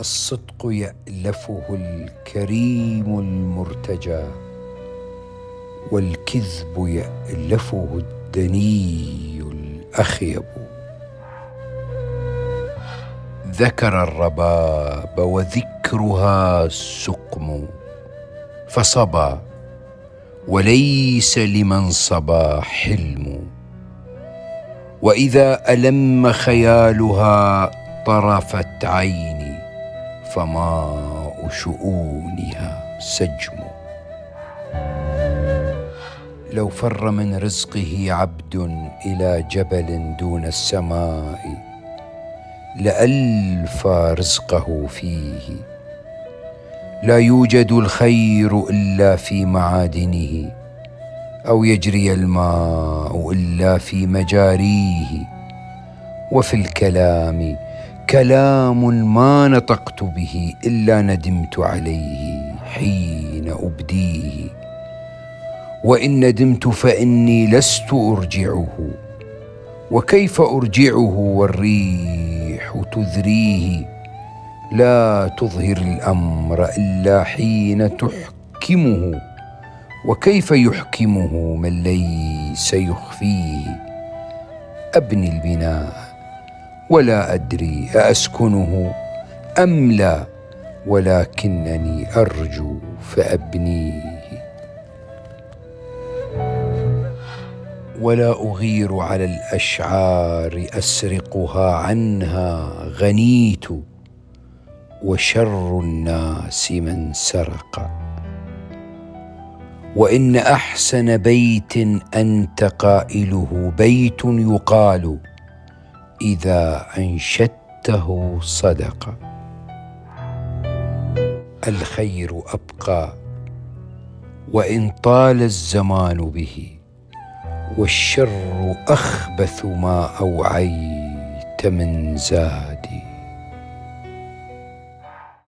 الصدق يألفه الكريم المرتجى والكذب يألفه الدني الأخيب. ذكر الرباب وذكرها السقم فصبا وليس لمن صبا حلم. وإذا ألم خيالها طرفت عيني فماء شؤونها سجم. لو فر من رزقه عبد إلى جبل دون السماء لالفى رزقه فيه. لا يوجد الخير إلا في معادنه أو يجري الماء إلا في مجاريه. وفي الكلام كلام ما نطقت به إلا ندمت عليه حين أبديه. وإن ندمت فإني لست أرجعه. وكيف أرجعه والريح تذريه؟ لا تظهر الأمر إلا حين تحكمه. وكيف يحكمه من ليس يخفيه؟ أبني البناء ولا أدري أأسكنه أم لا ولكنني أرجو فأبنيه. ولا أغير على الأشعار أسرقها عنها غنيت وشر الناس من سرق. وإن أحسن بيت أنت قائله بيت يقال إذا أنشدته صدق الخير أبقى وإن طال الزمان به والشر أخبث ما أوعيت من زاد.